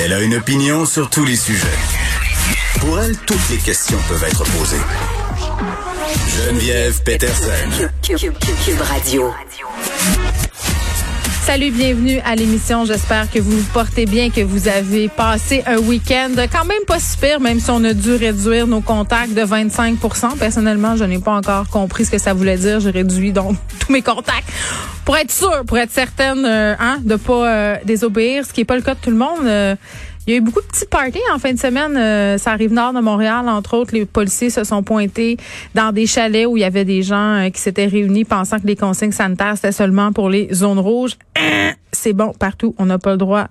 Elle a une opinion sur tous les sujets. Pour elle, toutes les questions peuvent être posées. Geneviève Peterson. Cube Radio. Salut, bienvenue à l'émission. J'espère que vous vous portez bien, que vous avez passé un week-end quand même pas super, même si on a dû réduire nos contacts de 25% Personnellement, je n'ai pas encore compris ce que ça voulait dire. J'ai réduit donc tous mes contacts pour être sûre, pour être certaine euh, hein, de pas euh, désobéir, ce qui est pas le cas de tout le monde. Euh, il y a eu beaucoup de petites parties en fin de semaine. Euh, ça arrive nord de Montréal, entre autres. Les policiers se sont pointés dans des chalets où il y avait des gens euh, qui s'étaient réunis pensant que les consignes sanitaires, c'était seulement pour les zones rouges. C'est bon, partout, on n'a pas le droit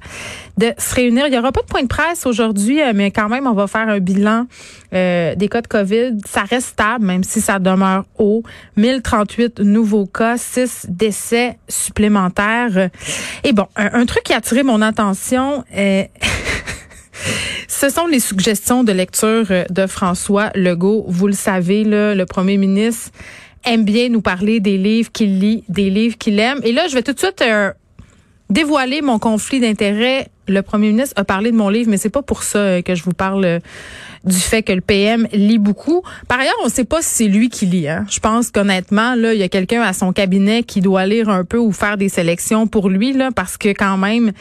de se réunir. Il n'y aura pas de point de presse aujourd'hui, euh, mais quand même, on va faire un bilan des cas de COVID. Ça reste stable, même si ça demeure haut. 1038 nouveaux cas, 6 décès supplémentaires. Et bon, un, un truc qui a attiré mon attention... Ce sont les suggestions de lecture euh, de François Legault. Vous le savez, là, le premier ministre aime bien nous parler des livres qu'il lit, des livres qu'il aime. Et là, je vais tout de suite euh, dévoiler mon conflit d'intérêts. Le premier ministre a parlé de mon livre, mais c'est pas pour ça euh, que je vous parle du fait que le PM lit beaucoup. Par ailleurs, on ne sait pas si c'est lui qui lit. Hein. Je pense qu'honnêtement, là, il y a quelqu'un à son cabinet qui doit lire un peu ou faire des sélections pour lui, parce que quand même,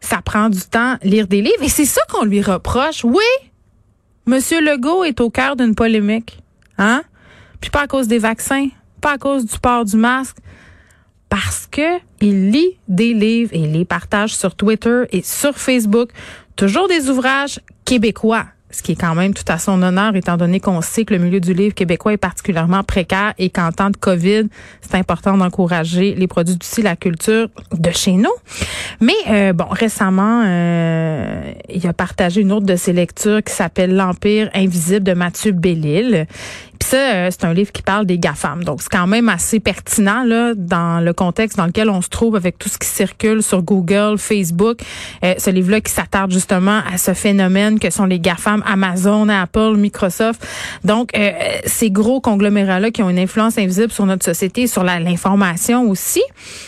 ça prend du temps lire des livres. Et c'est ça qu'on lui reproche. Oui, Monsieur Legault est au cœur d'une polémique. Hein? Puis pas à cause des vaccins, pas à cause du port du masque, parce que il lit des livres et les partage sur Twitter et sur Facebook. Toujours des ouvrages québécois ce qui est quand même tout à son honneur, étant donné qu'on sait que le milieu du livre québécois est particulièrement précaire et qu'en temps de COVID, c'est important d'encourager les produits d'ici, la culture de chez nous. Mais euh, bon, récemment, euh, il a partagé une autre de ses lectures qui s'appelle L'Empire invisible de Mathieu Bellil. Puis ça, euh, c'est un livre qui parle des GAFAM. Donc, c'est quand même assez pertinent là dans le contexte dans lequel on se trouve avec tout ce qui circule sur Google, Facebook. Euh, ce livre-là qui s'attarde justement à ce phénomène que sont les GAFAM, Amazon, Apple, Microsoft. Donc, euh, ces gros conglomérats-là qui ont une influence invisible sur notre société, sur l'information aussi,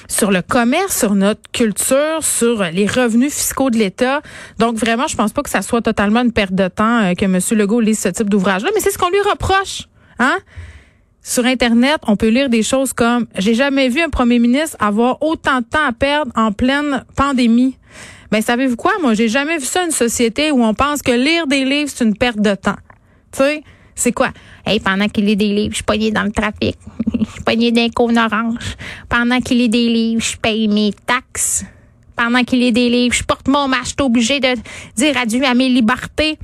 sur le commerce, sur notre culture, sur les revenus fiscaux de l'État. Donc, vraiment, je pense pas que ça soit totalement une perte de temps que M. Legault lise ce type d'ouvrage-là, mais c'est ce qu'on lui reproche. Hein? Sur Internet, on peut lire des choses comme J'ai jamais vu un premier ministre avoir autant de temps à perdre en pleine pandémie. Ben, savez-vous quoi? Moi, j'ai jamais vu ça une société où on pense que lire des livres, c'est une perte de temps. Tu sais, c'est quoi? Hey, pendant qu'il lit des livres, je suis dans le trafic. Je suis d'un cône orange. Pendant qu'il lit des livres, je paye mes taxes. Pendant qu'il lit des livres, je porte mon masque, je suis obligé de dire adieu à mes libertés.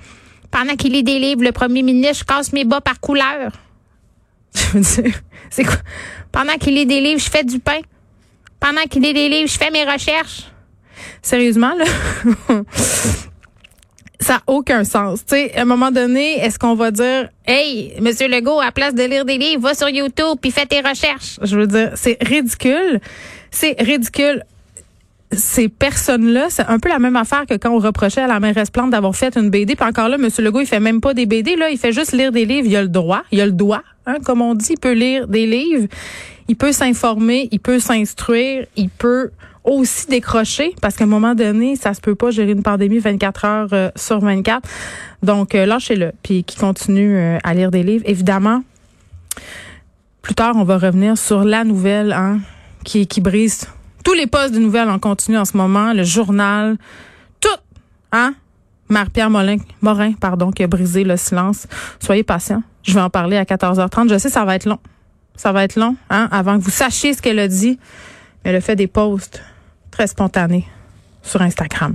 Pendant qu'il lit des livres, le premier ministre, je casse mes bas par couleur. Je veux dire, c'est quoi? Pendant qu'il lit des livres, je fais du pain. Pendant qu'il lit des livres, je fais mes recherches. Sérieusement, là? ça n'a aucun sens. Tu sais, à un moment donné, est-ce qu'on va dire, hey, Monsieur Legault, à place de lire des livres, va sur YouTube puis fais tes recherches. Je veux dire, c'est ridicule. C'est ridicule ces personnes-là, c'est un peu la même affaire que quand on reprochait à la mairesse Plante d'avoir fait une BD. Puis encore là, M. Legault, il fait même pas des BD, là, il fait juste lire des livres. Il a le droit, il a le droit, hein, comme on dit, il peut lire des livres, il peut s'informer, il peut s'instruire, il peut aussi décrocher, parce qu'à un moment donné, ça se peut pas gérer une pandémie 24 heures euh, sur 24. Donc, euh, lâchez-le, puis qui continue euh, à lire des livres. Évidemment, plus tard, on va revenir sur la nouvelle hein, qui, brise tous les postes de nouvelles en continu en ce moment, le journal, tout, hein? Marie-Pierre Morin, Morin, pardon, qui a brisé le silence. Soyez patient. Je vais en parler à 14h30. Je sais, ça va être long. Ça va être long, hein, avant que vous sachiez ce qu'elle a dit. Mais elle a fait des posts très spontanés sur Instagram.